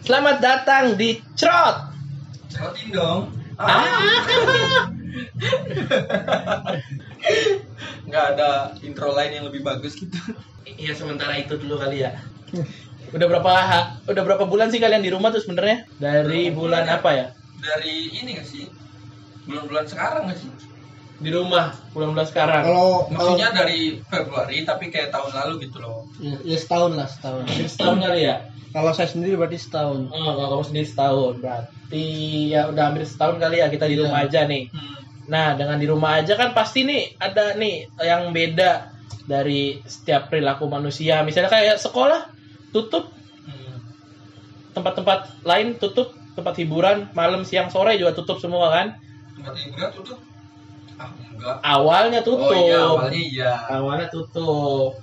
Selamat datang di Crot. Cerotin dong. Ah. Nggak ada intro lain yang lebih bagus gitu. Iya sementara itu dulu kali ya. Udah berapa udah berapa bulan sih kalian di rumah tuh sebenarnya? Dari Berapa bulan bulan ya? apa ya? Dari ini nggak sih? Bulan-bulan sekarang nggak sih? Di rumah bulan-bulan sekarang. Kalau Maksudnya dari Februari tapi kayak tahun lalu gitu loh. ya, ya setahun lah setahun. Setahun kali ya? Kalau saya sendiri berarti setahun. Oh, kalau kamu sendiri setahun berarti ya udah hampir setahun kali ya kita di Iya. rumah aja nih. Hmm. Nah, dengan di rumah aja kan pasti nih ada nih yang beda dari setiap perilaku manusia. Misalnya kayak sekolah tutup, Hmm. tempat-tempat lain tutup, tempat hiburan malam, siang, sore juga tutup semua kan. Tempat hiburan tutup? Enggak. Awalnya tutup. Oh iya awalnya iya. Awalnya tutup.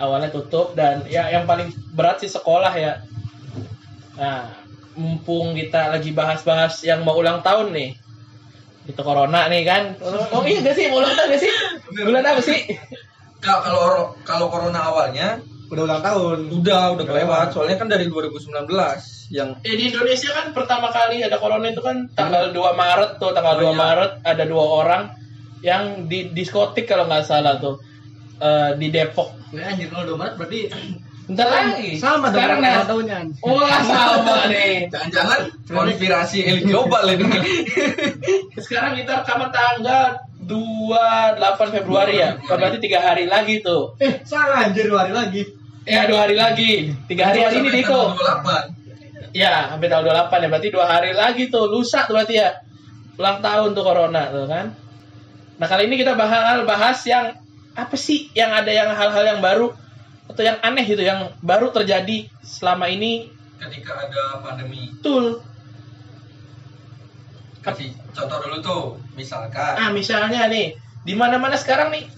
Awalnya tutup dan ya yang paling berat sih sekolah ya. Nah, mumpung kita lagi bahas-bahas yang mau ulang tahun nih. Itu corona nih kan. Oh iya gak sih mau ulang tahun gak sih? Bulan apa sih? Kalau kalau kalau corona awalnya Udah ulang tahun. udah udah kelewat soalnya kan dari 2019 yang Eh, di Indonesia kan pertama kali ada corona itu kan tanggal 2 Maret tuh, tanggal 2 Oh, iya. Maret ada dua orang yang di diskotik kalau nggak salah tuh Eh, di Depok. Ya anjir kalau 2 Maret berarti Bentar lagi. sama dong Sekarang nah. tahunnya. Wah, sama nih. jangan-jangan konspirasi elit global ini. Sekarang kita rekaman tanggal 28 Februari ya. Berarti tiga hari lagi tuh. Eh, salah anjir dua hari lagi. Ya dua hari lagi. Tiga hari hari ini Diko. tanggal 28. Ya, hampir tanggal 28 ya. Berarti dua hari lagi tuh. Lusa tuh berarti ya. Ulang tahun tuh corona tuh kan. Nah kali ini kita bakal bahas yang apa sih yang ada yang hal-hal yang baru atau yang aneh gitu yang baru terjadi selama ini Ketika ada pandemi betul. kasih contoh dulu tuh misalkan Ah misalnya nih di mana-mana sekarang nih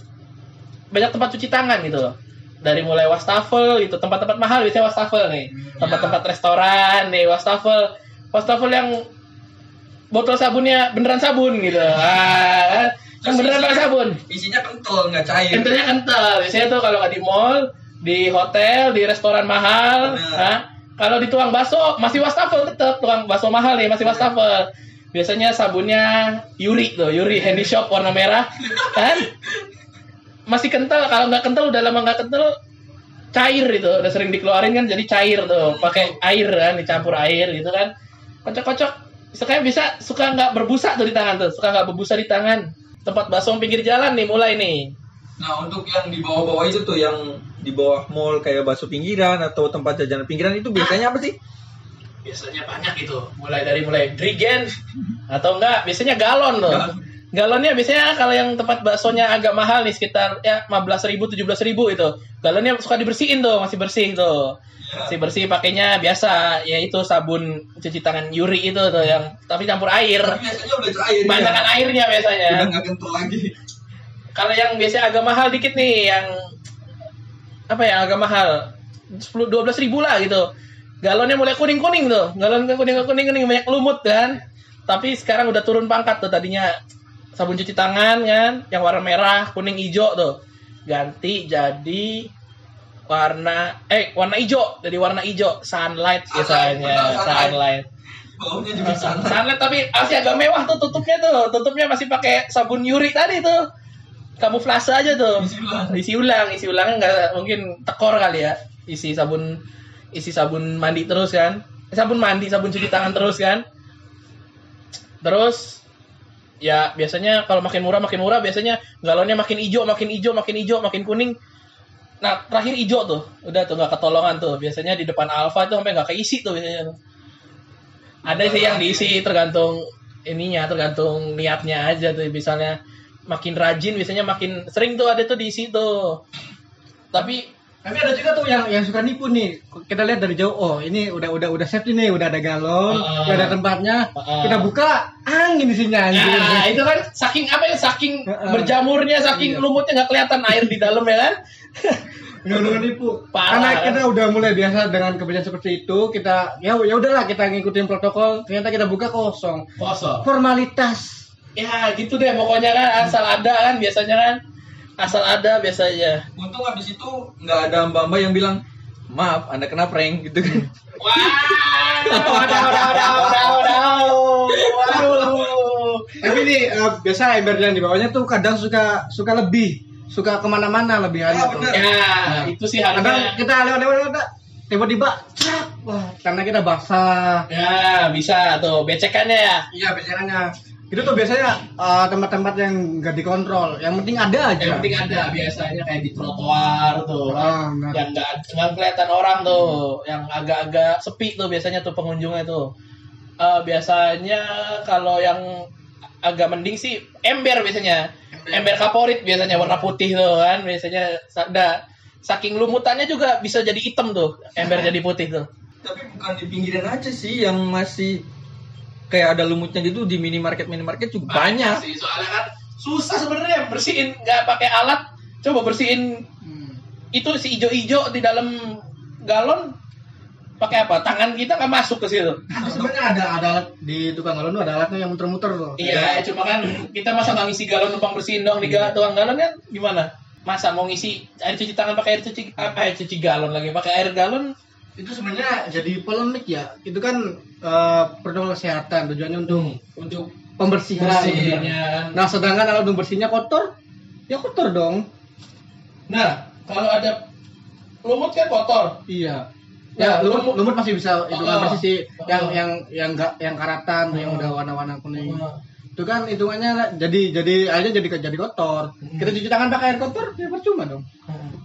banyak tempat cuci tangan gitu loh. Dari mulai wastafel gitu, tempat-tempat mahal biasanya wastafel nih. Hmm, Tempat-tempat ya. restoran nih, wastafel. Wastafel yang botol sabunnya beneran sabun gitu. Ah, kan beneran isinya- sabun. isinya kental nggak cair Kentalnya kental. Biasanya tuh kalau nggak di mall, di hotel, di restoran mahal, Bener. ah, kalau dituang bakso masih wastafel tetap tukang bakso mahal nih masih wastafel. Biasanya sabunnya Yuri tuh, Yuri handy shop warna merah, kan? Masih kental. Kalau nggak kental udah lama nggak kental, cair itu. Udah sering dikeluarin kan jadi cair tuh. Pakai air kan, dicampur air gitu kan. Kocok-kocok. Suka bisa suka nggak berbusa tuh di tangan tuh, suka nggak berbusa di tangan. Tempat bakso pinggir jalan nih mulai nih. nah untuk yang di bawah-bawah itu tuh yang di bawah mall kayak bakso pinggiran atau tempat jajanan pinggiran itu biasanya apa sih biasanya banyak itu mulai dari mulai drigen atau enggak biasanya galon tuh Galon. Galonnya biasanya kalau yang tempat baksonya agak mahal nih sekitar ya 15 ribu 17 ribu itu. Galonnya suka dibersihin tuh masih bersih tuh. Masih bersih pakainya biasa ya itu sabun cuci tangan Yuri itu tuh yang tapi campur air. Tapi biasanya udah cair ya. airnya biasanya. Udah nggak kental lagi. Kalau yang biasanya agak mahal dikit nih yang apa ya agak mahal. 10 12 ribu lah gitu. Galonnya mulai kuning kuning tuh. Galon kuning kuning kuning banyak lumut kan. Tapi sekarang udah turun pangkat tuh tadinya sabun cuci tangan kan yang warna merah kuning hijau tuh. Ganti jadi warna eh warna hijau jadi warna hijau. Sunlight biasanya sunlight. sunlight. Baunya juga santai sunlight tapi masih agak mewah tuh tutupnya tuh. Tutupnya masih pakai sabun Yuri tadi tuh. Kamuflase aja tuh. Isi ulang. isi ulang isi ulangnya nggak mungkin tekor kali ya. Isi sabun isi sabun mandi terus kan. Eh, sabun mandi sabun cuci tangan terus kan. Terus ya biasanya kalau makin murah makin murah biasanya galonnya makin hijau makin hijau makin hijau makin kuning nah terakhir hijau tuh udah tuh nggak ketolongan tuh biasanya di depan Alfa tuh sampai nggak keisi tuh biasanya ada sih yang diisi tergantung ininya tergantung niatnya aja tuh misalnya makin rajin biasanya makin sering tuh ada tuh diisi tuh tapi Tapi ada juga tuh yang yang suka nipu nih. Kita lihat dari jauh, oh ini udah udah udah safety nih, udah ada galon, Ah. udah ada tempatnya. Ah. Kita buka angin isinya anjir. Nah, itu kan saking apa ya saking berjamurnya saking Iya. lumutnya nggak kelihatan air di dalam ya kan Bener-bener nipu. Parah. Karena kita udah mulai biasa dengan kebiasaan seperti itu, kita ya ya udahlah kita ngikutin protokol. Ternyata kita buka kosong. kosong Formalitas ya gitu deh pokoknya kan asal ada kan biasanya kan asal ada biasanya Untung habis itu nggak ada mbak-mbak yang bilang maaf anda kena prank gitu kan. wah udah udah udah udah udah waduh Tapi nih eh, biasa ember yang di bawahnya tuh kadang suka suka lebih, suka ke mana-mana lebih Ah, tuh. ya itu sih Kadang harusnya kita lewat-lewat lewat, tiba-tiba crak, wah karena kita basah. ya bisa tuh becekannya ya Iya biasanya itu tuh biasanya eh, tempat-tempat yang nggak dikontrol. Yang penting ada aja. yang penting ada biasanya kayak di trotoar tuh kan. Ah, benar. yang nggak kelihatan orang tuh yang agak-agak sepi tuh biasanya tuh pengunjungnya tuh Eh, biasanya kalau yang agak mending sih ember biasanya ember kaporit biasanya warna putih tuh kan biasanya ada saking lumutannya juga bisa jadi hitam tuh ember jadi putih tuh Tapi bukan di pinggiran aja sih yang masih kayak ada lumutnya gitu di minimarket minimarket juga banyak. sih soalnya kan susah sebenarnya bersihin nggak pakai alat coba bersihin Hmm. itu si ijo-ijo di dalam galon pakai apa tangan kita nggak masuk ke situ sebenarnya ada ada alat di tukang galon tuh ada alatnya yang muter-muter tuh. Iya, cuma kan kita masa nggak ngisi galon numpang bersihin dong di ga- tukang galon kan gimana? Masa mau ngisi air cuci tangan pakai air cuci apa air cuci galon lagi pakai air galon? Itu sebenarnya jadi polemik ya. Itu kan eh, protokol kesehatan tujuannya untuk untuk pembersihan. bersihnya. Nah, sedangkan kalau untuk bersihnya kotor, ya kotor dong. Nah, kalau ada lumut kan kotor. Iya. Ya, Ya, lumut, lumut- lumut masih bisa itu kan Oh, bersih sih. Yang oh. yang yang enggak yang karatan, yang Oh. udah warna-warna kuning. Oh. Itu kan hitungannya jadi jadi aja jadi jadi kotor. Hmm. Kita cuci tangan pakai air kotor, ya percuma dong.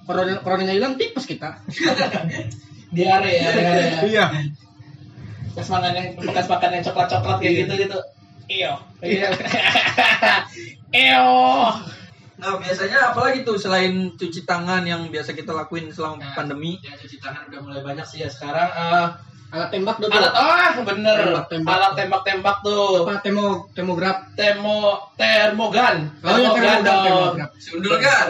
Corona coronanya hilang tipes kita. Diare ya, diare ya. Iya. Bekas makan yang bekas makan yang coklat-coklat kayak gitu gitu. Iyo. Iya. Iyo. Nah biasanya apalagi tuh selain cuci tangan yang biasa kita lakuin selama Ya. pandemi. Ya cuci tangan udah mulai banyak sih ya sekarang. eh, Alat tembak tuh. alat ah bener Tembak-tembak. alat tembak-tembak tuh apa temo temograf. termo termogan Oh, iya, termogan, dong. termogan. Sundul kan?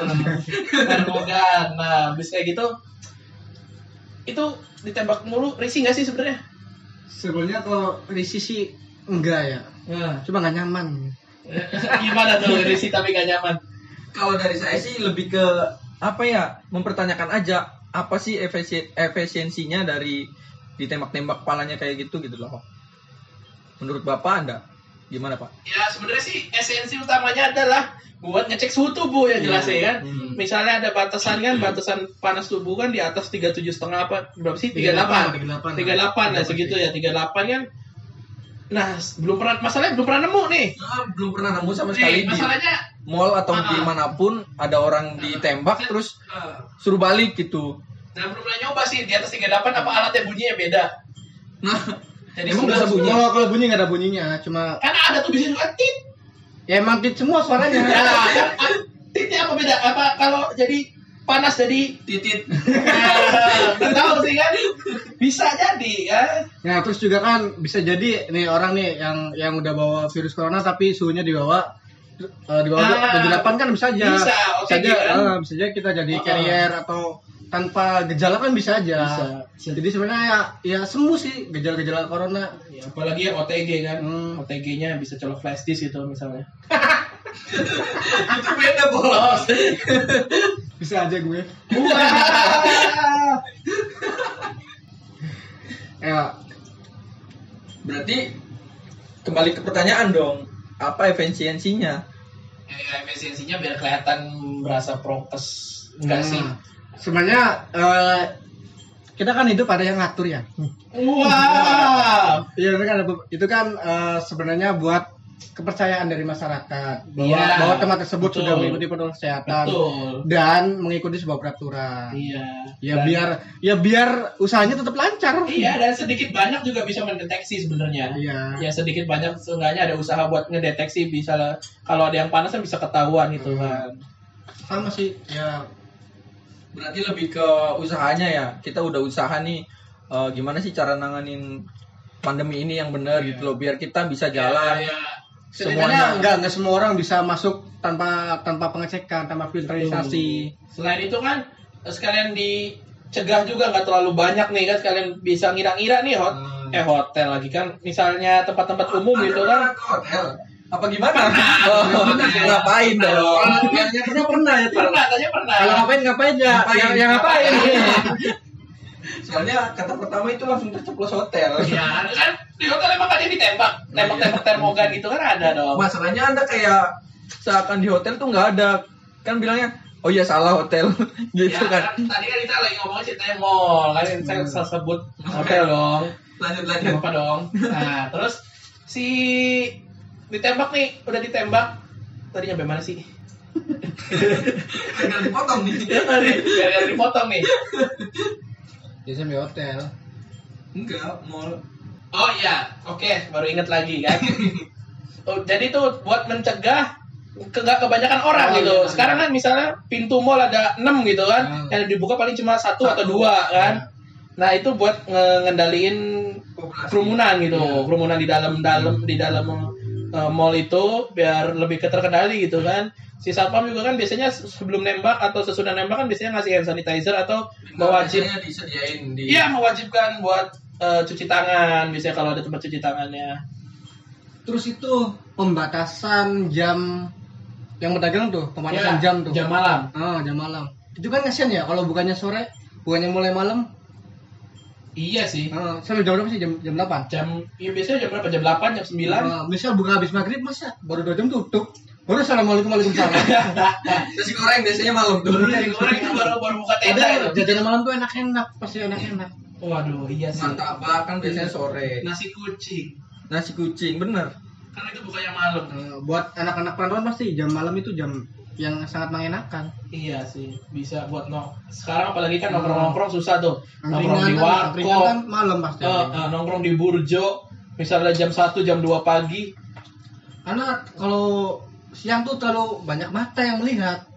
termogan nah bisa kayak gitu itu ditembak mulu risih nggak sih sebenarnya Sebenarnya kalau risi sih enggak ya. nah, Cuma nggak nyaman. gimana tuh risih tapi gak nyaman Kalau dari saya sih lebih ke apa ya mempertanyakan aja apa sih efisi- efisiensinya dari ditembak-tembak kepalanya kayak gitu gitu loh. Menurut bapak anda gimana pak? ya sebenarnya sih esensi utamanya adalah buat ngecek suhu tubuh ya jelas ya kan? Hmm. misalnya ada batasan kan? Batasan panas tubuh kan di atas 37 setengah apa? Berapa sih? 38 38 lah. Segitu ya 38 kan? Nah belum pernah masalahnya belum pernah nemu nih. Nah, belum pernah nemu sama Nih, sekali di masalahnya mall atau Ah. di mana pun ada orang ditembak terus suruh balik gitu. nah belum pernah nyoba sih di atas 38 apa alatnya bunyinya beda? Nah, jadi Emang bisa bunyi? Kalau kalau bunyi nggak ada bunyinya, cuma karena ada tuh bisa juga tit ya emang tit semua suaranya. ya kan ah, titnya apa beda apa kalau jadi panas jadi titit. Nah, tahu sih kan bisa jadi kan Nah, terus juga kan bisa jadi nih orang nih yang yang udah bawa virus corona tapi suhunya di bawah eh, di bawah Ah, 78 kan bisa aja. bisa, bisa OTG aja, kan? eh, bisa aja kita jadi Oh, carrier atau tanpa gejala kan bisa aja. Bisa. Jadi sebenarnya ya, ya sembuh sih gejala-gejala corona. Ya, apalagi yang OTG kan Hmm. OTG-nya bisa colok flash disk itu misalnya Itu beda bos. Bisa aja gue. Ya, Berarti kembali ke pertanyaan dong. Apa efisiensinya? ya, efisiensinya biar kelihatan berasa prokes enggak Hmm. sih Sebenarnya eh, kita kan hidup ada yang ngatur ya. wow Iya itu kan itu kan eh, sebenarnya buat kepercayaan dari masyarakat bahwa Iya, bahwa tempat tersebut betul. sudah mengikuti protokol kesehatan betul dan mengikuti sebuah peraturan. iya Ya Dan- biar ya biar usahanya tetap lancar. iya dan sedikit banyak juga bisa mendeteksi sebenarnya Iya. ya sedikit banyak seenggaknya ada usaha buat ngedeteksi bisa kalau ada yang panas kan bisa ketahuan gitu Hmm. kan Sama sih. Ya Berarti lebih ke usahanya ya. Kita udah usaha nih eh, gimana sih cara nanganin pandemi ini yang benar Iya. gitu loh biar kita bisa jalan. Ya, ya. setidaknya Semuanya. enggak enggak semua orang bisa masuk tanpa tanpa pengecekan, tanpa filterisasi. Selain itu kan sekalian dicegah juga nggak terlalu banyak nih kan sekalian bisa ngira-ngira nih hot Hmm. eh hotel lagi kan misalnya tempat-tempat umum gitu kan hotel. Apa gimana? Oh, ngapain dong? yang yang pernah pernah ya. Pernah, tanya pernah. Kalau ngapain ngapain ya? Ngapain? Yang yang ngapain? Soalnya kata pertama itu langsung terceplos hotel. Ya, kan di hotel emang ada ditembak. Tembak-tembak termogan gitu kan ada dong. Masalahnya anda kayak seakan di hotel tuh nggak ada. Kan bilangnya, oh iya salah hotel, gitu Ya, kan. tadi kan kita lagi ngomongin ceritanya mall, kan saya Hmm. sebut hotel dong. Lanjut Jangan lupa dong. Nah, terus si ditembak nih, udah ditembak. Tadi nyampe mana sih? Jangan dipotong nih. Tadi gara-gara dipotong nih. Biasanya di hotel. Enggak, mall. Oh iya, oke, baru inget lagi kan. Oh, jadi tuh buat mencegah ke nggak kebanyakan orang Oh, gitu. iya, Sekarang kan misalnya pintu mall ada 6 gitu kan, Hmm. yang dibuka paling cuma satu, atau Satu. dua kan. Nah itu buat nge- ngendaliin kerumunan gitu, Iya. kerumunan di dalam dalam di dalam uh, mall itu biar lebih keterkendali gitu kan. Si satpam juga kan biasanya sebelum nembak atau sesudah nembak kan biasanya ngasih hand sanitizer atau mewajib disediain di Iya mewajibkan buat uh, cuci tangan biasanya kalau ada tempat cuci tangannya. Terus itu pembatasan jam yang berdagang tuh, pembatasan Ya, jam tuh. Jam malam. Oh, jam malam. Itu kan kasihan ya kalau bukannya sore, bukannya mulai malam. Iya sih. Oh, sampai jam berapa sih? Jam jam 8. Jam ya biasanya jam berapa? Jam 8, jam 9. Nah, misal buka habis maghrib masa baru dua jam tutup. Baru assalamualaikum waalaikumsalam. nasi goreng biasanya malam tuh. Nasi goreng itu baru baru buka tenda Ada itu. jajanan malam tuh enak-enak, pasti enak-enak. Waduh, iya sih. Martabak kan biasanya sore. Nasi kucing. Nasi kucing, bener. Karena itu bukanya malam. Eh, buat anak-anak perantauan pasti jam malam itu jam yang sangat mengenakan. Iya sih, bisa buat no. Sekarang apalagi kan nongkrong-nongkrong susah tuh. Nongkrong di kan, warkop, kan malam pasti. eh, eh, nongkrong di burjo, misalnya jam 1, jam 2 pagi. Karena kalau siang tuh terlalu banyak mata yang melihat.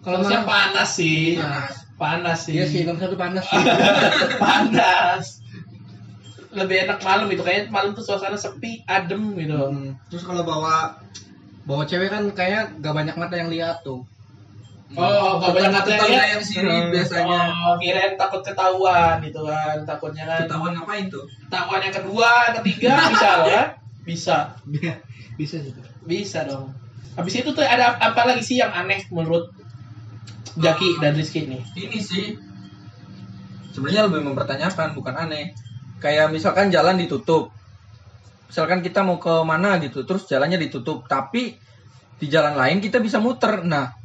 Kalau Kalau siang malam panas sih. Panas. Panas sih. Iya sih, nomor satu panas sih. panas. Lebih enak malam itu kayaknya malam tuh suasana sepi, adem gitu. Hmm. Terus kalau bawa bawa cewek kan kayak gak banyak mata yang lihat tuh. Oh, gak banyak mata yang lihat. yang sirik Hmm. biasanya. Oh, kirain takut ketahuan gitu kan. Takutnya kan Ketahuan ngapain tuh? ketahuan yang kedua, yang ketiga bisa kan? Bisa. Bisa sih. Bisa dong. Habis itu tuh ada apa lagi sih yang aneh menurut Jaki dan Rizky nih? Ini sih sebenarnya lebih mempertanyakan bukan aneh. Kayak misalkan jalan ditutup. Misalkan kita mau ke mana gitu, terus jalannya ditutup, tapi di jalan lain kita bisa muter. Nah,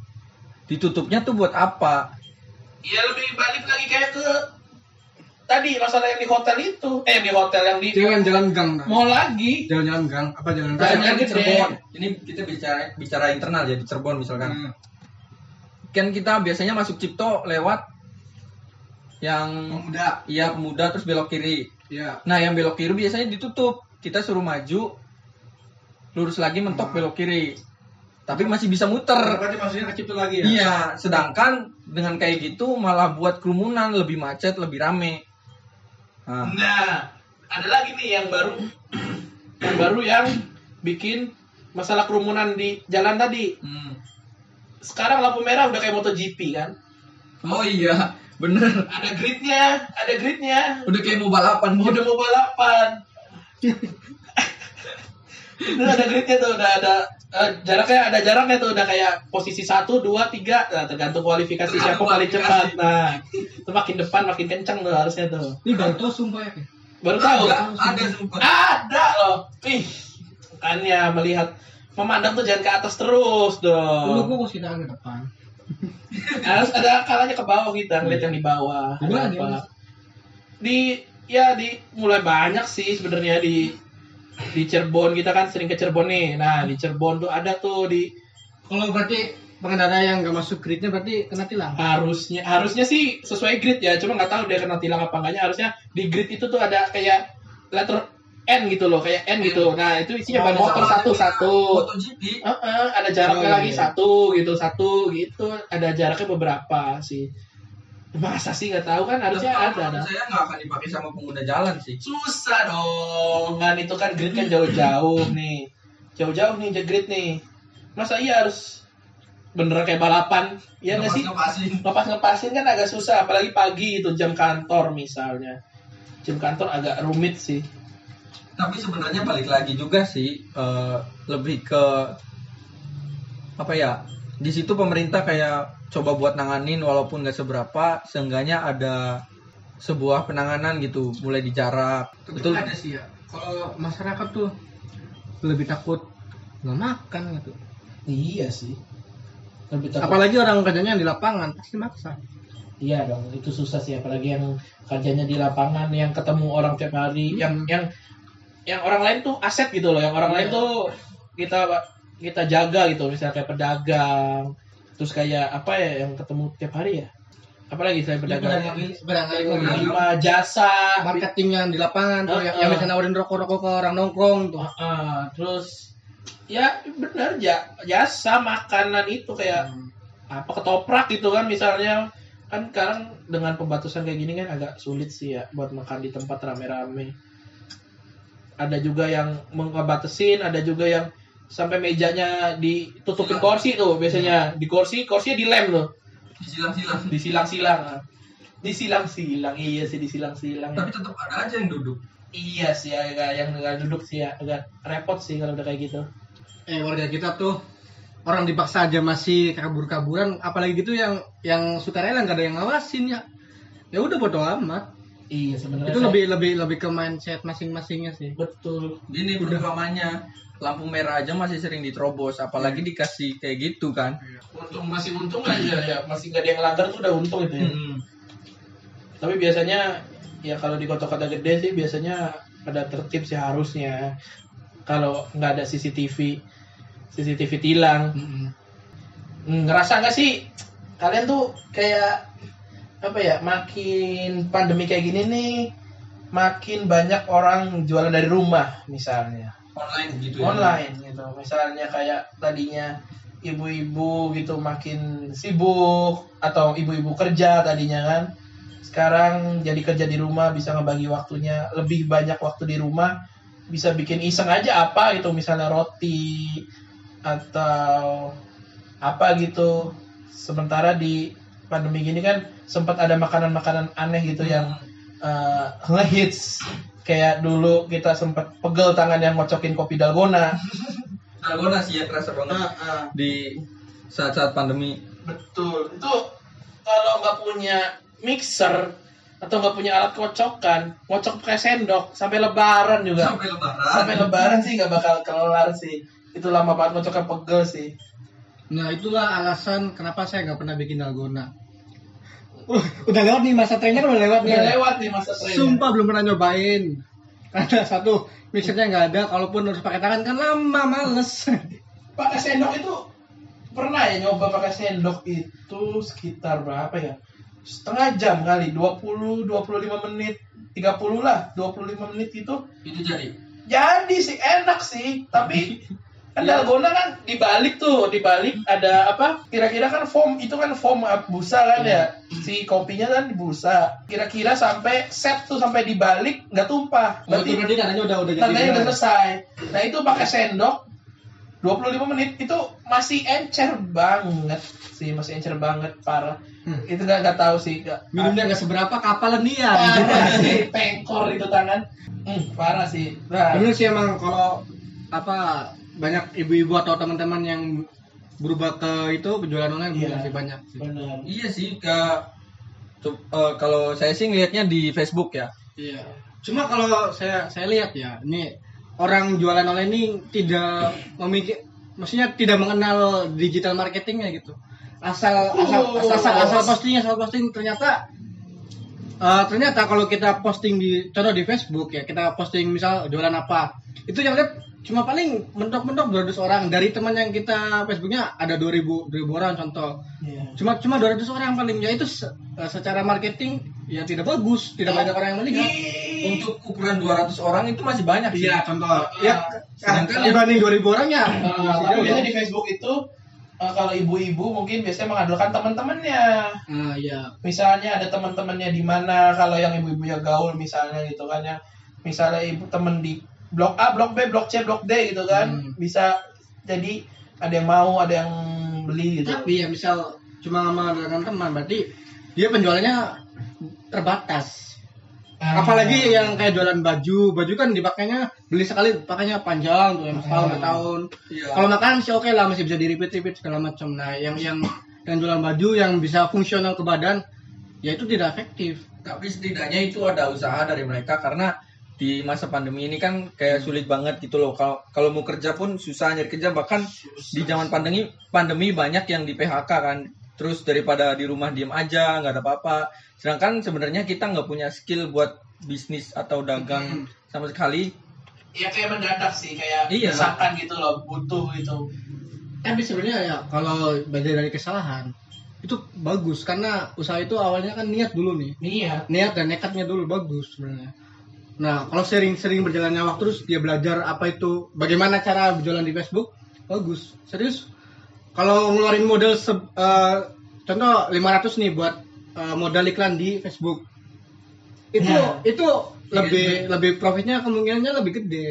ditutupnya tuh buat apa? Ya lebih balik lagi kayak ke tadi masalah yang di hotel itu. Eh di hotel yang di Jangan jalan gang. Nah. mall lagi. Jalan-jalan gang apa jalan Jalan di Cirebon. Ini kita bicara bicara internal ya di Cirebon misalkan. Hmm. Kan kita biasanya masuk Cipto lewat yang Pemuda. iya pemuda terus belok kiri. Iya. Nah, yang belok kiri biasanya ditutup. Kita suruh maju, lurus lagi mentok belok kiri. Tapi masih bisa muter. Berarti maksudnya ke situ lagi ya? Iya, sedangkan dengan kayak gitu malah buat kerumunan lebih macet, lebih rame. Nah, Nah, ada lagi nih yang baru yang baru yang bikin masalah kerumunan di jalan tadi. hmm. Sekarang lampu merah udah kayak MotoGP kan? Oh iya, bener. Ada gridnya, ada gridnya. Udah kayak mau balapan gitu. Udah mau balapan. Udah ada gridnya tuh, udah ada eh, jaraknya ada jaraknya tuh udah kayak posisi satu dua tiga nah, tergantung kualifikasi siapa paling cepat nah itu makin depan makin kenceng tuh harusnya tuh Ini baru tau sumpah ya. baru tahu Ada, ada sumpah. ada loh ih makanya melihat memandang tuh jangan ke atas terus Dulu dong gua mesti ke depan. harus ada kalanya ke bawah kita ngeliat yang di bawah Ada apa. di ya di mulai banyak sih sebenarnya di di Cirebon. Kita kan sering ke Cirebon nih. Nah di Cirebon tuh ada tuh di Kalau berarti pengendara yang gak masuk gridnya berarti kena tilang. harusnya harusnya sih sesuai grid ya. Cuma nggak tahu dia kena tilang apa enggaknya harusnya di grid itu tuh ada kayak letter N gitu loh kayak N gitu. Nah itu isinya ban motor satu satu. Heeh, ada jaraknya Oh, lagi iya. satu gitu satu gitu. Ada jaraknya beberapa sih masa sih nggak tahu kan? Harusnya Tapi ada menurut Saya nggak akan dipakai sama pengguna jalan sih. susah dong. Kan itu kan grid kan jauh-jauh nih. Jauh-jauh nih grid nih. Masa iya harus beneran kayak balapan? Iya nggak sih? Ngepas ngepasin kan agak susah apalagi pagi itu jam kantor misalnya. Jam kantor agak rumit sih. Tapi sebenarnya balik lagi juga sih eh, lebih ke apa ya? Di situ pemerintah kayak coba buat nanganin walaupun nggak seberapa, seenggaknya ada sebuah penanganan gitu, mulai di jarak. Betul ada sih ya. Kalau masyarakat tuh lebih takut nggak makan gitu. Iya sih. Lebih takut. Apalagi orang kerjanya di lapangan pasti maksa. Iya dong, itu susah sih apalagi yang kerjanya di lapangan yang ketemu orang tiap hari, yang yang yang orang lain tuh aset gitu loh, yang orang lain tuh kita kita jaga gitu, misalnya kayak pedagang, terus kayak apa ya yang ketemu tiap hari ya? Apalagi selain pedagang? Barangkali Penerima jasa, marketing yang di lapangan tuh Ah, yang, ah. yang bisa nawarin rokok-rokok ke orang nongkrong tuh. Ah, terus ya benar ja, jasa makanan itu kayak apa ketoprak gitu kan misalnya kan sekarang dengan pembatasan kayak gini kan agak sulit sih ya buat makan di tempat rame-rame ada juga yang mengebatasin ada juga yang sampai mejanya ditutupin kursi tuh biasanya di kursi kursinya dilem tuh Silang-silang. disilang-silang disilang-silang iya sih disilang-silang Tapi tetap ada aja yang duduk. iya sih agak yang nggak duduk sih ya agak repot sih kalau udah kayak gitu Eh warga kita tuh orang dipaksa aja masih kabur-kaburan apalagi gitu yang yang sukarela nggak ada yang ngawasin ya. Ya udah bodo amat. iya sebenarnya Itu saya- lebih lebih lebih ke mindset masing-masingnya sih. betul Gini perumpamannya lampu merah aja masih sering diterobos, apalagi dikasih kayak gitu kan. untung masih untung aja ya. Masih nggak ada yang langgar tuh udah untung itu ya. Hmm. tapi biasanya ya kalau di kota-kota gede sih biasanya ada tertib sih harusnya. Kalau nggak ada CCTV CCTV tilang. Mm-mm. Hmm, ngerasa nggak sih kalian tuh kayak apa ya makin pandemi kayak gini nih makin banyak orang jualan dari rumah misalnya Online gitu ya. online gitu. Misalnya kayak tadinya ibu-ibu gitu makin sibuk atau ibu-ibu kerja tadinya kan. Sekarang jadi kerja di rumah bisa ngebagi waktunya. Lebih banyak waktu di rumah bisa bikin iseng aja apa gitu. Misalnya roti atau apa gitu. Sementara di pandemi gini kan sempat ada makanan-makanan aneh gitu yang eh, ngehits kayak dulu kita sempat pegel tangan yang ngocokin kopi dalgona. Dalgona sih ya kerasa banget. Di saat-saat pandemi. betul. Itu kalau nggak punya mixer atau nggak punya alat kocokan ngocok pakai sendok sampai lebaran juga. Sampai lebaran. sampai lebaran sih nggak bakal kelar sih. Itu lama banget ngocoknya pegel sih. Nah itulah alasan kenapa saya nggak pernah bikin dalgona. Uh, udah lewat nih masa trennya kan udah lewat nih. udah lewat nih masa trennya Sumpah belum pernah nyobain. Karena satu mixernya nggak ada, kalaupun harus pakai tangan kan lama, males. pakai sendok itu pernah ya nyoba pakai sendok itu sekitar berapa ya setengah jam kali 20 25 menit 30 lah 25 menit itu Itu jadi. jadi sih enak sih tapi kan dalgona kan dibalik tuh dibalik ada apa? Kira-kira kan foam itu kan foam busa kan ya? Si kopinya kan busa kira-kira sampai set tuh sampai dibalik nggak tumpah. Berarti berarti tandanya udah udah jadi. tandanya udah selesai. Nah itu pakai sendok 25 menit itu masih encer banget sih masih encer banget parah. Hmm. itu nggak nggak tahu sih nggak. Minumnya nggak seberapa, kapalan dia. parah sih pengkor itu tangan. Hmm, parah sih. Nah, Bener sih emang kalau apa banyak ibu-ibu atau teman-teman yang berubah ke itu penjualan online Iya. masih banyak. sih. benar Iya sih ke eh, kalau saya sih ngelihatnya di Facebook ya. Iya. Cuma kalau saya saya lihat ya, ini orang jualan online ini tidak memikir, maksudnya tidak mengenal digital marketingnya gitu. Asal asal Oh. asal, asal, asal posting asal posting ternyata eh, ternyata kalau kita posting di contoh di Facebook ya, kita posting misal jualan apa, itu yang lihat cuma paling mentok-mentok 200 orang. Dari teman yang kita Facebooknya ada 2000 2000 orang contoh. Iya. cuma cuma 200 orang paling. Ya itu se- eh, secara marketing ya tidak bagus. Tidak banyak orang yang melihat. Untuk ukuran 200 orang itu masih banyak sih. iya contoh. Ya sedangkan dibanding 2000 orang ya. Uh, masih tapi jauh. biasanya di Facebook itu uh, kalau ibu-ibu mungkin biasanya mengandalkan teman-temannya. ah iya. Misalnya ada teman-temannya di mana kalau yang ibu-ibu ya gaul misalnya gitu kan ya. Misalnya ibu temen di blok A, blok B, blok C, blok D gitu kan. Hmm. Bisa jadi ada yang mau, ada yang beli gitu. tapi ya misal cuma mengandalkan teman berarti dia penjualannya terbatas Ah. Apalagi yang kayak jualan baju, baju kan dipakainya beli sekali pakainya panjang tuh yang setahun dua tahun. Iya. Kalau makan sih oke lah masih bisa di repeat repeat segala macam. Nah yang yang yang jualan baju yang bisa fungsional ke badan, ya itu tidak efektif. Tapi setidaknya itu ada usaha dari mereka karena di masa pandemi ini kan kayak sulit banget gitu loh. Kalau kalau mau kerja pun susah nyari kerja bahkan di zaman pandemi pandemi banyak yang di PHK kan. Terus daripada di rumah diem aja nggak ada apa-apa. Sedangkan sebenarnya kita nggak punya skill buat bisnis atau dagang sama sekali. Ya kayak mendadak sih, kayak Iya. desakan gitu loh, butuh gitu. Tapi sebenarnya ya kalau belajar dari kesalahan itu bagus karena usaha itu awalnya kan niat dulu nih. Niat. niat dan nekatnya dulu bagus sebenarnya. Nah, kalau sering-sering berjalannya waktu terus dia belajar apa itu bagaimana cara berjualan di Facebook, bagus. Serius. Kalau ngeluarin modal se- eh, contoh 500 nih buat eh, modal iklan di Facebook. Itu Nah. itu lebih lebih profitnya kemungkinannya lebih gede.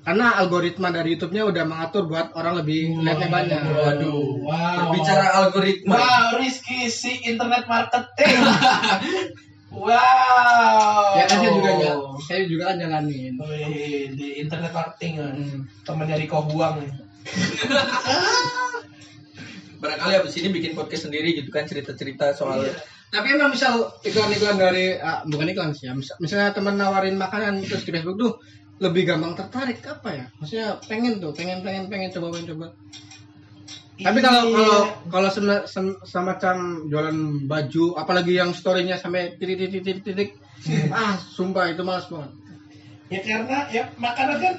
Karena algoritma dari YouTube-nya udah mengatur buat orang lebih lihatnya banyak. Waduh. Wow. Berbicara algoritma. Wow, Rizky si internet marketing. wow. Ya kan saya juga ya, saya juga kan jalanin. Wih, di internet marketing kan. Hmm. Temen dari Kohuang nih. Barangkali abis ini bikin podcast sendiri gitu kan cerita-cerita soal Iya. Tapi emang misal iklan-iklan dari ah, bukan iklan sih ya, misal, misalnya teman nawarin makanan terus di Facebook tuh lebih gampang tertarik apa ya? Maksudnya pengen tuh, pengen pengen pengen coba pengen coba. Tapi kalau kalau kalau sem- sem- semacam jualan baju, apalagi yang storynya sampai titik titik titik titik, ah sumpah itu malas banget. ya karena ya makanan kan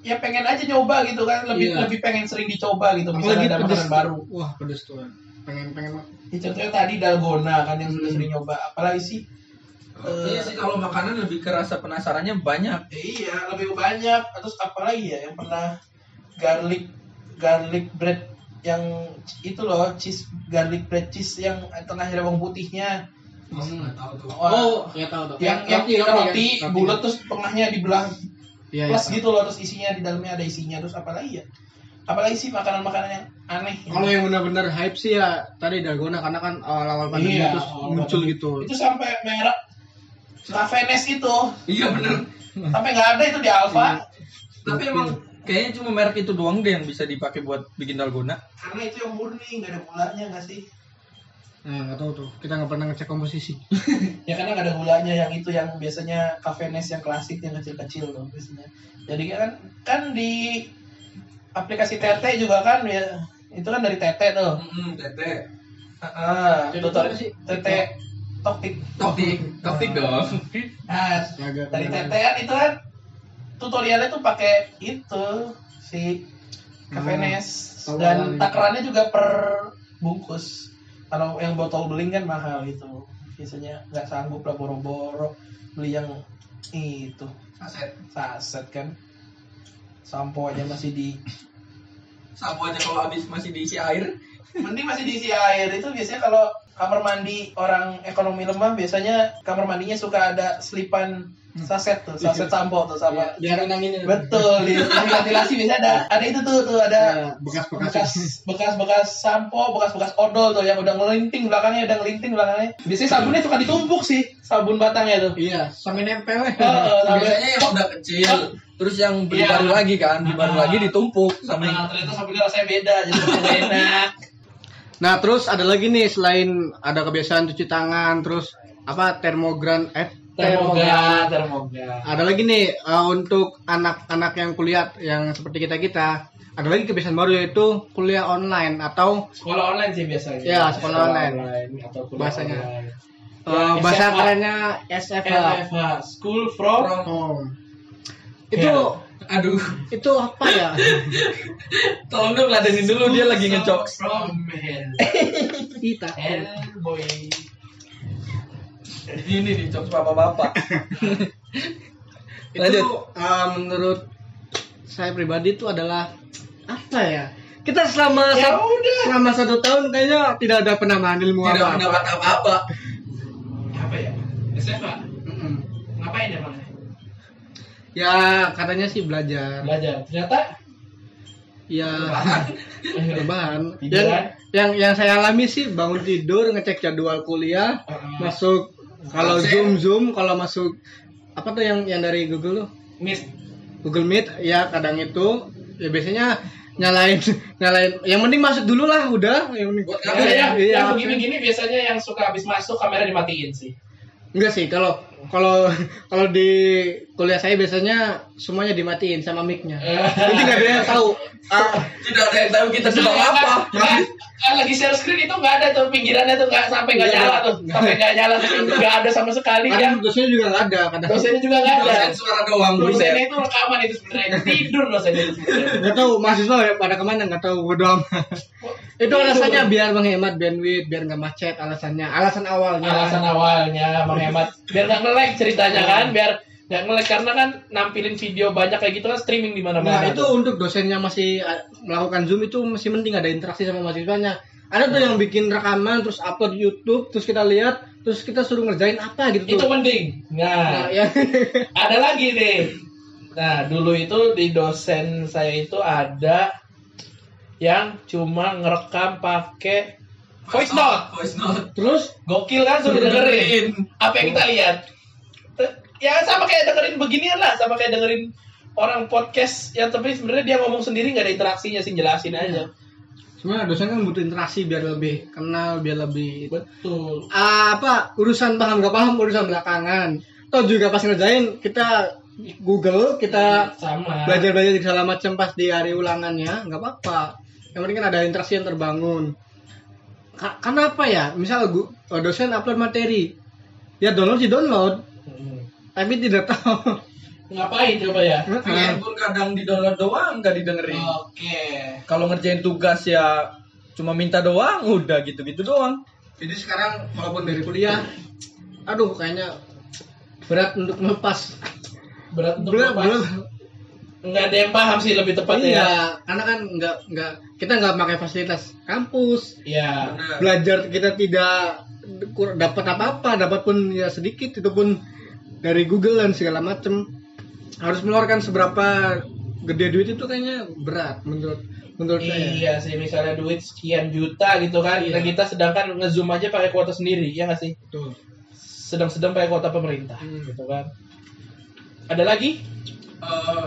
ya pengen aja nyoba gitu kan lebih Iya. lebih pengen sering dicoba gitu Apalagi misalnya ada pedes makanan baru Wah pedes tuh. Pengen pengen ya, contohnya tadi dalgona kan yang sudah Hmm. sering nyoba apalagi sih Eh, Iya sih kalau makanan lebih ke rasa penasarannya banyak. iya lebih banyak terus apalagi ya yang pernah garlic garlic bread yang itu loh cheese garlic bread cheese yang tengahnya bawang putihnya Hmm. Oh, ya tahu tahu. yang yang roti, roti, roti, kan? bulat terus tengahnya dibelah Iya, plus iya. gitu loh terus isinya di dalamnya ada isinya terus apalagi ya apalagi sih makanan-makanan yang aneh Kalau yang benar-benar hype sih ya tadi dalgona karena kan awal-awal pandemi Iya, terus awal muncul gitu. itu sampai merek Cavenes itu Iya bener. sampai nggak ada itu di Alfa Tapi emang kayaknya cuma merek itu doang deh yang bisa dipakai buat bikin dalgona. karena itu yang murni nggak ada gulanya nggak sih Nah, nggak tahu tuh. Kita nggak pernah ngecek komposisi. ya karena nggak ada gulanya yang itu yang biasanya Cavenes yang klasik yang kecil-kecil tuh biasanya jadi kan kan di aplikasi TT juga kan ya itu kan dari TT tuh Hmm, tete. ah sih? TT topik Topik, topik dong. nah dari. TT kan itu kan tutorialnya tuh pakai itu si Cavenes Hmm. dan takarannya juga per bungkus. Kalau yang botol beling kan mahal itu. Biasanya nggak sanggup lah boro-boro beli yang itu. Saset. saset kan. Sampo aja masih di Sampo aja kalau habis masih diisi air. mending masih diisi air. Itu biasanya kalau kamar mandi orang ekonomi lemah biasanya kamar mandinya suka ada selipan saset tuh saset sampo tuh sama Biar renangin betul di ventilasi biasanya ada. Ada itu tuh tuh ada. Ya, bekas-bekas. bekas bekas bekas sampo bekas bekas odol tuh yang udah ngelinting belakangnya udah ngelinting belakangnya. Biasanya sabunnya suka ditumpuk sih sabun batangnya tuh. Iya, sampai nempel. Heeh, sampai- Biasanya yang udah kecil, terus yang beli Iya. baru lagi kan, beli baru lagi ditumpuk sama Nah, ternyata sabunnya rasanya beda jadi lebih enak. Nah, terus ada lagi nih selain ada kebiasaan cuci tangan, terus apa termogan eh termoga termoga Ada lagi nih eh, untuk anak-anak yang kuliah yang seperti kita-kita, ada lagi kebiasaan baru yaitu kuliah online atau sekolah online sih biasanya Ya, sekolah online. atau kuliah Bahasanya. online. eh, Ya, bahasa kerennya SFH. SFH School from From- Oh. Itu Hell. Aduh, itu apa ya? tolong dong ladenin dulu dia lagi ngejok. from hell Kita. hell boy Ini di jokes bapak-bapak. Itu Lanjut. eh, menurut saya pribadi itu adalah apa ya? Kita selama Ya sat- udah. selama satu tahun kayaknya tidak ada penambahan ilmu Tidak apa. mendapat apa-apa. apa ya SFH Mm-mm. ngapain emang Ya katanya sih belajar. belajar ternyata Ya rebahan. Yang yang yang saya alami sih bangun tidur ngecek jadwal kuliah, Heeh. masuk kalau zoom zoom kalau masuk apa tuh yang yang dari Google tuh? Miss Google Meet ya kadang itu. Ya biasanya nyalain nyalain yang penting masuk dulu lah udah. Yang penting. Buat Biasanya yang, Iya, yang absen. begini-gini biasanya yang suka habis masuk kamera dimatiin sih. enggak sih kalau kalau kalau di kuliah saya biasanya semuanya dimatiin sama mic-nya. Jadi nggak ada yang tahu. Ah, tidak ada yang tahu kita sedang Nah, apa. kan, kan lagi share screen itu nggak ada tuh pinggirannya tuh nggak sampai nggak Iya. nyala tuh. Sampai nggak nyala terus nggak ada sama sekali kan dosennya juga nggak ada kadang. Dosennya juga nggak ada. Dosen suara doang dosennya itu rekaman itu sebenarnya. Tidur dosennya itu sebenarnya. Nggak tahu mahasiswa ya pada ke mana nggak tahu bodo amat. Itu alasannya biar menghemat bandwidth biar nggak macet alasannya alasan awalnya. Alasan awalnya menghemat biar nggak nge-lag ceritanya kan biar nggak nge-lag karena kan nampilin video banyak kayak gitu kan streaming di Nah mana-mana itu tuh. untuk dosennya masih uh, melakukan zoom itu masih penting ada interaksi sama mahasiswanya. Ada tuh yang bikin rekaman terus upload YouTube terus kita lihat terus kita suruh ngerjain apa gitu itu penting Nah, nah ya. ada lagi nih. Nah dulu itu di dosen saya itu ada yang cuma ngerekam pakai voice note. Voice note. terus gokil kan suruh dengerin. Apa yang kita lihat ya sama kayak dengerin beginian lah sama kayak dengerin orang podcast yang tapi sebenarnya dia ngomong sendiri nggak ada interaksinya sih jelasin aja. Sebenarnya dosen kan butuh interaksi biar lebih kenal biar lebih betul. Ah, apa urusan paham gak paham urusan belakangan. Toh juga pas ngerjain kita Google kita sama. belajar belajar segala macam pas di hari ulangannya nggak apa-apa. Yang penting kan ada interaksi yang terbangun. Ka- karena apa ya? Misal dosen upload materi. Ya download sih download. Tapi tidak tahu. Ngapain coba ya? Pun kadang di download doang nggak didengerin. oke. Kalau ngerjain tugas ya cuma minta doang, udah gitu-gitu doang. jadi sekarang walaupun dari kuliah aduh kayaknya berat untuk melepas. Berat untuk berat, lepas. berat. nggak ada yang paham sih lebih tepatnya ya. Iya karena kan nggak nggak kita nggak pakai fasilitas kampus. Ya belajar kita tidak dapat apa-apa, dapat pun ya sedikit itu pun dari Google dan segala macem harus mengeluarkan seberapa gede duit itu kayaknya berat menurut menurut saya. Iya sih, misalnya duit sekian juta gitu kan, Iya. kita sedangkan ngezoom aja pakai kuota sendiri, ya nggak sih? Tuh. Sedang-sedang pakai kuota pemerintah, Hmm. gitu kan. Ada lagi? Eh,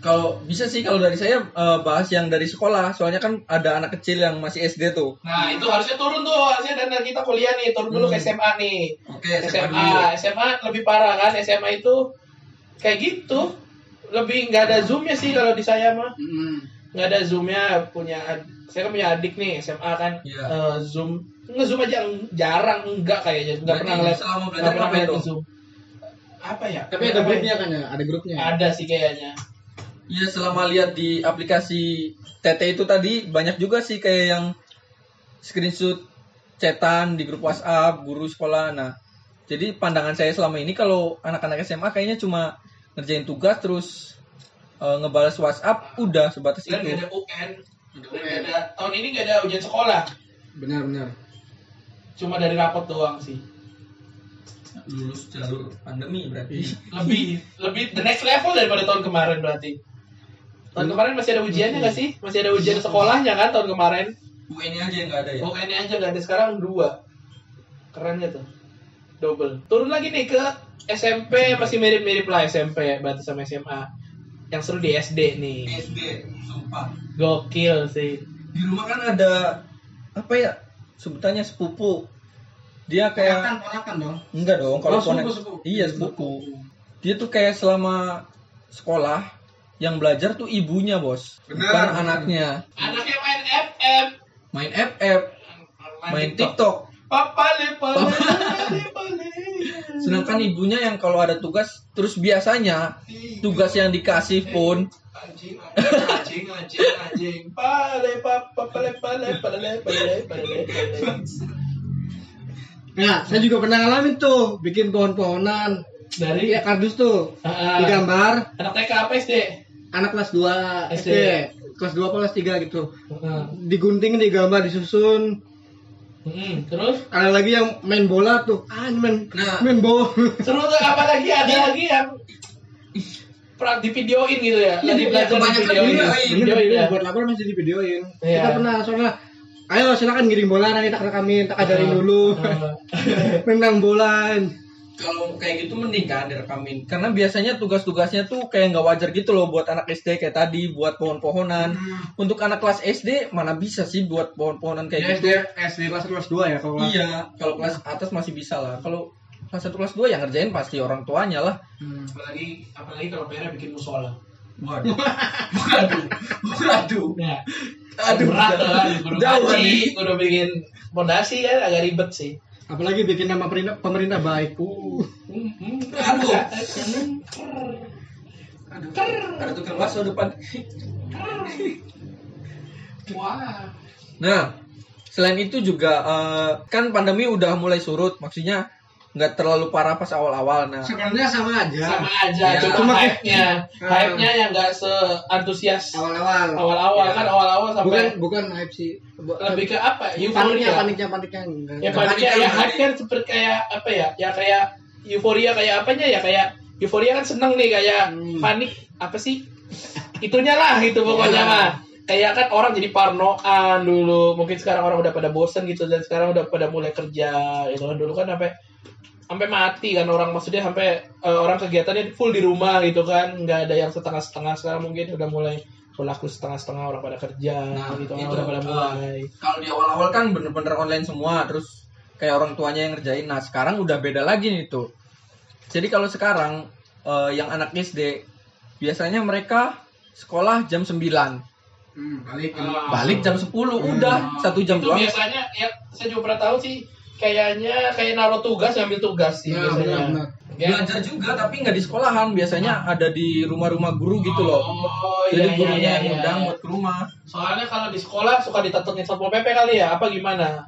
kalau bisa sih kalau dari saya eh, bahas yang dari sekolah, soalnya kan ada anak kecil yang masih SD tuh. Nah, itu harusnya turun tuh, harusnya dan kita kuliah nih, turun dulu ke Hmm. SMA nih. Oke, SMA, SMA lebih parah kan, SMA itu kayak gitu. Lebih nggak ada zoomnya sih kalau di saya mah. Mm. nggak ada zoomnya punya saya kan punya adik nih SMA kan Iya. eh, zoom ngezoom aja eng- jarang enggak kayaknya nggak pernah ngeliat selama belajar nggak pernah ngapain ngeliat zoom apa ya Tapi ada ya? grupnya kan ya, ada grupnya. ada sih kayaknya Iya selama lihat di aplikasi TT itu tadi banyak juga sih kayak yang screenshot chatan di grup WhatsApp guru sekolah. Nah, jadi pandangan saya selama ini kalau anak-anak SMA kayaknya cuma ngerjain tugas terus eh, ngebales WhatsApp udah sebatas dan itu. nggak ada UN nggak ada tahun ini nggak ada ujian sekolah Benar benar. cuma dari rapot doang sih Lulus jalur pandemi berarti. lebih lebih the next level daripada tahun kemarin berarti tahun kemarin masih ada ujiannya nggak sih masih ada ujian sekolahnya kan tahun kemarin UN-nya aja yang nggak ada ya. UN aja nggak ada sekarang dua keren gak tuh double turun lagi nih ke SMP masih mirip-mirip lah SMP berarti sama SMA yang seru di SD nih SD, sumpah. gokil sih Di rumah kan ada apa ya sebutannya sepupu. Dia kayak Ponakan, ponakan dong. Enggak dong, kalau Oh, sepupu, ponak- sepupu. Iya, sepupu. Dia tuh kayak selama sekolah yang belajar tuh ibunya, Bos. Benar, Bukan anaknya. anaknya main FF Main FF, main TikTok. pale pale pale Sedangkan ibunya yang kalau ada tugas terus biasanya tugas yang dikasih pun. Anjing anjing anjing anjing. Pale papa pale pale pale pale pale Nah, saya juga pernah ngalamin tuh bikin pohon-pohonan. dari? Iya kardus tuh. Ah. Digambar. Anak TK apa SD anak kelas 2 SD. SD. Kelas 2 apa kelas 3 gitu. Digunting, digambar, disusun. Hmm, terus Ada lagi yang main bola tuh. Ah, main Nah. main bola. seru tuh apa lagi ada lagi yang pra di videoin gitu ya lagi belajar di kebanyakan videoin videoin. videoin ya buat lapor masih di videoin. Iya. Kita pernah soalnya Ayo silakan giring bola nanti tak rekamin, tak ajarin dulu. Nendang bola. Kalau kayak gitu mending kan direkamin karena biasanya tugas-tugasnya tuh kayak nggak wajar gitu loh buat anak SD kayak tadi buat pohon-pohonan. Untuk anak kelas SD mana bisa sih buat pohon-pohonan kayak Ya, gitu? SD SD kelas kelas 2 ya kalau kelas- iya kalau kelas atas masih bisa lah. Kalau kelas satu kelas dua yang ngerjain pasti orang tuanya lah. Hmm. apalagi apalagi kalau Pera bikin musola. Waduh. Waduh waduh. Ya. Aduh berat kan kudu jauh nih kudu bikin pondasi kan agak ribet sih Apalagi bikin nama pemerintah, pemerintah baik. Uh. aduh aduh ada tukang bakso depan wah Nah, selain itu juga eh, kan pandemi udah mulai surut, maksudnya nggak terlalu parah pas awal-awal. Nah, Sebenarnya sama aja. sama aja Ya. cuma hype-nya Hmm. hype-nya yang nggak seantusias Awal-awal. awal-awal Ya. kan awal-awal Bukan sampai bukan hype sih. Lebih ke apa paniknya euforia paniknya paniknya enggak. ya Paniknya paniknya ya hype kan seperti kayak apa ya ya kayak euforia kayak apanya ya kayak euforia kan seneng nih kayak Hmm. panik apa sih itunya lah gitu pokoknya Ya. mah kayak kan orang jadi parnoan dulu mungkin sekarang orang udah pada bosen gitu dan sekarang udah pada mulai kerja gitu kan dulu kan sampai sampai mati kan orang maksudnya sampai eh, orang kegiatannya full di rumah gitu kan nggak ada yang setengah-setengah sekarang mungkin udah mulai berlaku setengah-setengah orang pada kerja Nah, gitu itu, udah pada eh, mulai kalau di awal-awal kan bener-bener online semua, terus kayak orang tuanya yang ngerjain. Nah, sekarang udah beda lagi nih tuh. Jadi kalau sekarang eh, yang anak SD biasanya mereka sekolah jam 9, Hmm, balik. Ah. balik jam 10, udah satu jam itu doang. biasanya ya saya juga pernah tahu sih kayaknya kayak naruh tugas ngambil tugas sih Nah, biasanya benar-benar. Ya. Belajar juga tapi nggak di sekolahan, biasanya ada di rumah-rumah guru gitu loh. oh Jadi iya iya gurunya iya, yang iya. ngundang buat ke rumah. soalnya kalau di sekolah suka ditetengin satpol pp kali ya apa gimana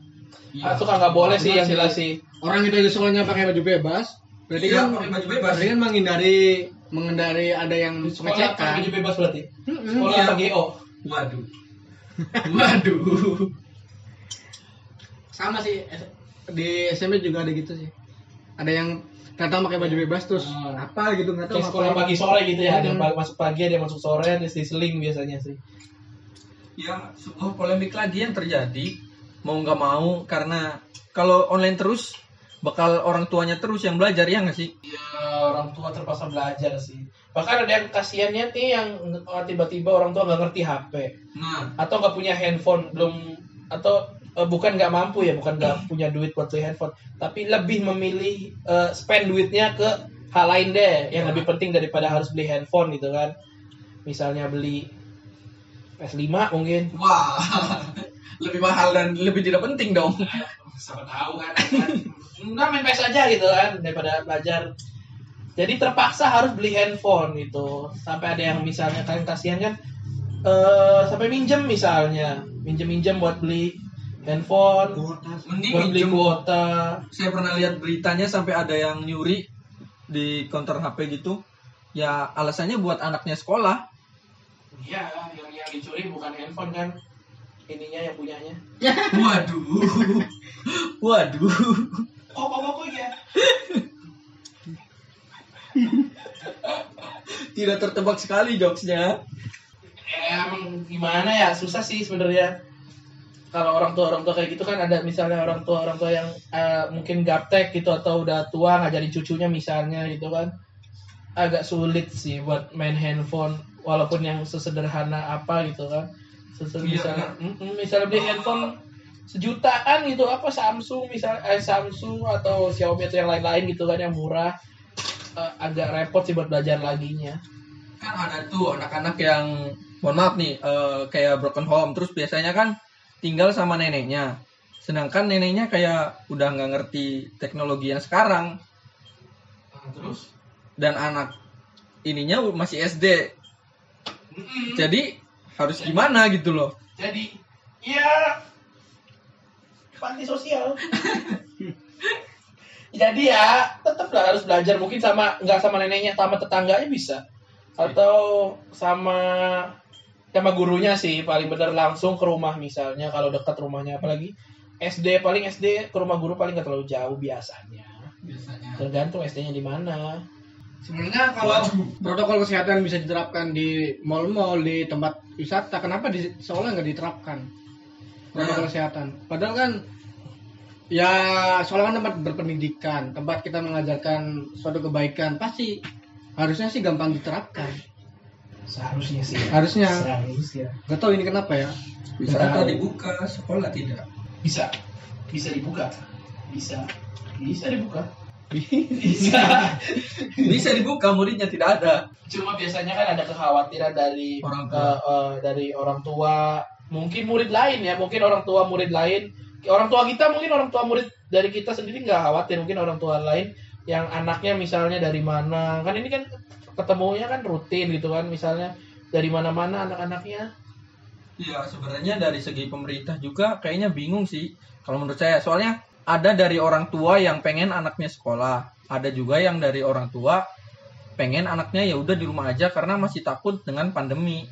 Iya. ah, suka nggak boleh sih Benar yang sih. jelas sih Orang itu di sekolahnya pakai baju bebas. Berarti Iya, kan pakai baju bebas. Berarti kan menghindari menghindari ada yang di sekolah pengecekan. pakai baju bebas berarti sekolah Iya. apa GO Waduh. Waduh. Sama sih di SMP juga ada gitu sih. Ada yang datang pakai baju bebas terus Ah. apa gitu nggak tahu kayak sekolah pagi sore gitu ya ada yang Hmm. masuk pagi ada yang masuk sore terus diseling biasanya sih Ya, sebuah polemik lagi yang terjadi mau nggak mau karena kalau online terus bakal orang tuanya terus yang belajar ya nggak sih? ya orang tua terpaksa belajar sih bahkan ada yang kasihannya nih yang oh, tiba-tiba orang tua nggak ngerti HP Nah, atau nggak punya handphone belum atau eh, bukan nggak mampu ya bukan nggak punya duit buat beli handphone. Tapi lebih memilih eh, spend duitnya ke hal lain deh yang lebih penting daripada harus beli handphone gitu kan. Misalnya beli PS5 mungkin. Wah, lebih mahal dan lebih tidak penting dong. siapa tahu kan. Nggak main PS aja gitu kan daripada belajar. Jadi terpaksa harus beli handphone gitu. Sampai ada yang misalnya kalian kasihan kan eh sampai minjem misalnya. Minjem minjem buat beli handphone Mending beli kuota Saya pernah lihat beritanya sampai ada yang nyuri di counter HP gitu. Ya alasannya buat anaknya sekolah. iya yang yang dicuri bukan handphone kan ininya yang punyanya Waduh. Waduh. kok kok kok ya Tidak tertebak sekali jokesnya. ya emang gimana ya susah sih sebenarnya kalau orang tua orang tua kayak gitu kan ada misalnya orang tua orang tua yang eh, mungkin gaptek gitu atau udah tua ngajarin cucunya misalnya gitu kan. Agak sulit sih buat main handphone walaupun yang sesederhana apa gitu kan. Sese- Iya, misalnya mm-mm, misalnya beli handphone sejutaan gitu apa Samsung misal eh, Samsung atau Xiaomi atau yang lain-lain gitu kan yang murah. Eh, agak repot sih buat belajar laginya. Kan ada tuh anak-anak yang mohon maaf nih eh, kayak broken home. Terus biasanya kan tinggal sama neneknya. Sedangkan neneknya kayak udah nggak ngerti teknologi yang sekarang. Nah, terus? Dan anak ininya masih SD Mm-mm. jadi harus gimana gitu loh. Jadi ya panti sosial. Jadi ya tetap lah harus belajar. Mungkin sama nggak sama neneknya sama tetangganya bisa. Atau sama sama gurunya sih paling bener langsung ke rumah misalnya kalau dekat rumahnya apalagi SD paling SD ke rumah guru paling nggak terlalu jauh biasanya biasanya tergantung SD-nya di mana Sebenarnya kalau protokol kesehatan bisa diterapkan di mall-mall di tempat wisata, kenapa di sekolah nggak diterapkan protokol Nah. kesehatan? Padahal kan ya sekolah kan tempat berpendidikan tempat kita mengajarkan suatu kebaikan pasti harusnya sih gampang diterapkan Seharusnya sih. harusnya Seharusnya. gak tahu ini kenapa ya Bisa atau tahu. dibuka, sekolah tidak. Bisa. Bisa dibuka. Bisa. Bisa dibuka. Bisa. Bisa dibuka, muridnya tidak ada. Cuma biasanya kan ada kekhawatiran dari Orang tua. eh, eh, dari orang tua, mungkin murid lain ya, mungkin orang tua murid lain, orang tua kita mungkin orang tua murid dari kita sendiri nggak khawatir, mungkin orang tua lain yang anaknya misalnya dari mana, kan ini kan ketemunya kan rutin gitu kan, misalnya dari mana-mana anak-anaknya. Iya, sebenarnya dari segi pemerintah juga kayaknya bingung sih. Kalau menurut saya, soalnya ada dari orang tua yang pengen anaknya sekolah, ada juga yang dari orang tua pengen anaknya ya udah di rumah aja karena masih takut dengan pandemi.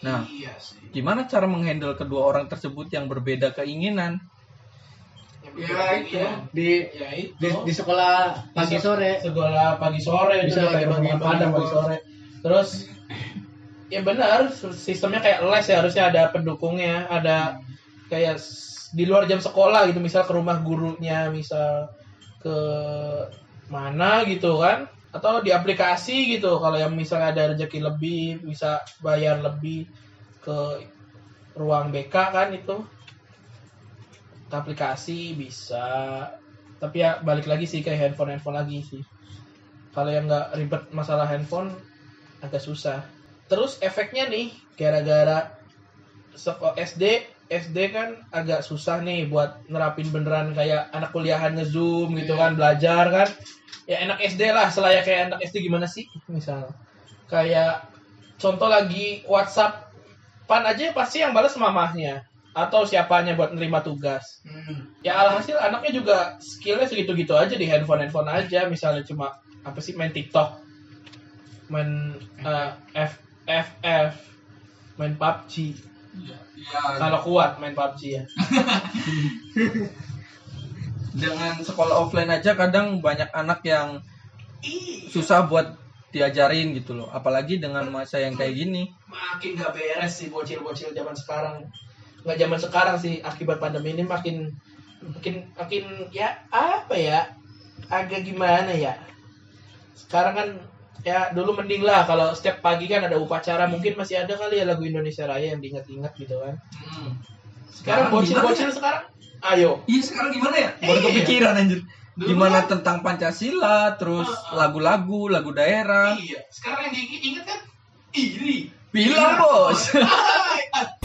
Nah, iya sih. gimana cara menghandle kedua orang tersebut yang berbeda keinginan? Ya itu. di ya itu. di, di sekolah pagi sore. sekolah pagi sore Bisa kayak rumah padang pagi sore. Terus ya benar sistemnya kayak les ya harusnya ada pendukungnya ada kayak di luar jam sekolah gitu misal ke rumah gurunya misal ke mana gitu kan atau di aplikasi gitu kalau yang misalnya ada rezeki lebih bisa bayar lebih ke ruang BK kan itu aplikasi bisa. Tapi ya balik lagi sih ke handphone handphone lagi sih. Kalau yang nggak ribet masalah handphone agak susah. Terus efeknya nih gara-gara SD SD kan agak susah nih buat nerapin beneran kayak anak kuliahan nge-zoom gitu kan belajar kan. Ya enak SD lah selayak kayak anak SD gimana sih misal. Kayak contoh lagi WhatsApp. Pan aja pasti yang balas mamahnya atau siapanya buat nerima tugas. Ya alhasil anaknya juga skillnya segitu-gitu aja di handphone handphone aja. Misalnya cuma apa sih main TikTok main eh, F F F main PUBG Iya, kalau kuat main PUBG ya. Dengan sekolah offline aja kadang banyak anak yang susah buat diajarin gitu loh. Apalagi dengan masa yang kayak gini. makin gak beres sih bocil-bocil zaman sekarang nggak zaman sekarang sih akibat pandemi ini makin makin makin ya apa ya agak gimana ya sekarang kan ya dulu mending lah kalau setiap pagi kan ada upacara mungkin masih ada kali ya lagu Indonesia Raya yang diingat-ingat gitu kan sekarang Sekarang bocil-bocil gimana sekarang ayo Iya sekarang gimana ya? Baru Iya. kepikiran anjir. Dulu Gimana kan- tentang Pancasila, terus lagu-lagu, lagu daerah. iya sekarang yang diingat kan iri Bilang bos. ah